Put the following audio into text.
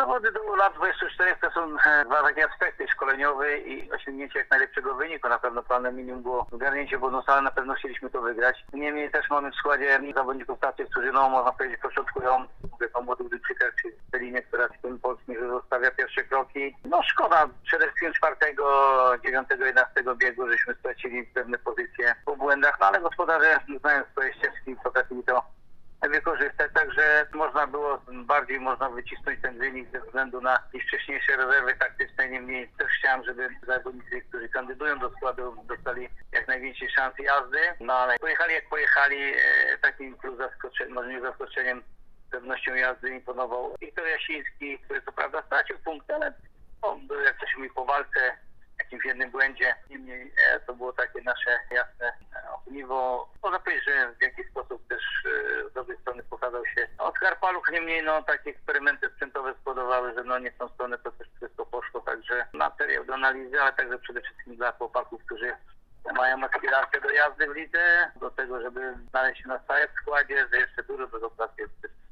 Zawody do lat 24 to są e, dwa takie aspekty, szkoleniowy i osiągnięcie jak najlepszego wyniku. Na pewno planem minimum było zgarnięcie bonusa, na pewno chcieliśmy to wygrać. Niemniej też mamy w składzie zawodników tacy, którzy no można powiedzieć początkują, mówię o młodych Duńczykach czy Celinie, która w tym polskim zostawia pierwsze kroki. No szkoda, przede wszystkim czwartego, dziewiątego, jedenastego biegu, żeśmy stracili pewne pozycje po błędach, no ale gospodarze znając swoje także można było bardziej można wycisnąć ten wynik ze względu na wcześniejsze rezerwy taktyczne. Niemniej też chciałem, żeby zawodnicy, którzy kandydują do składu, dostali jak najwięcej szans jazdy. No ale pojechali jak pojechali, e, takim plus zaskoczeniem, może nie zaskoczeniem, pewnością jazdy imponował Wiktor Jasiński, który co prawda stracił punkt, ale on był jak coś mówi po walce, jakimś jednym błędzie. Niemniej e, to było takie nasze jasne e, ogniwo. Można powiedzieć, że w jakiś sposób też e, z dobrej strony pokazał się Oskar Paluch. Niemniej no takie eksperymenty sprzętowe spowodowały, że no nie w tą stronę to też wszystko poszło. Także materiał do analizy, ale także przede wszystkim dla chłopaków, którzy mają aspiracje do jazdy w lidze, do tego, żeby znaleźć się na stałe w składzie, że jeszcze dużo do pracy jest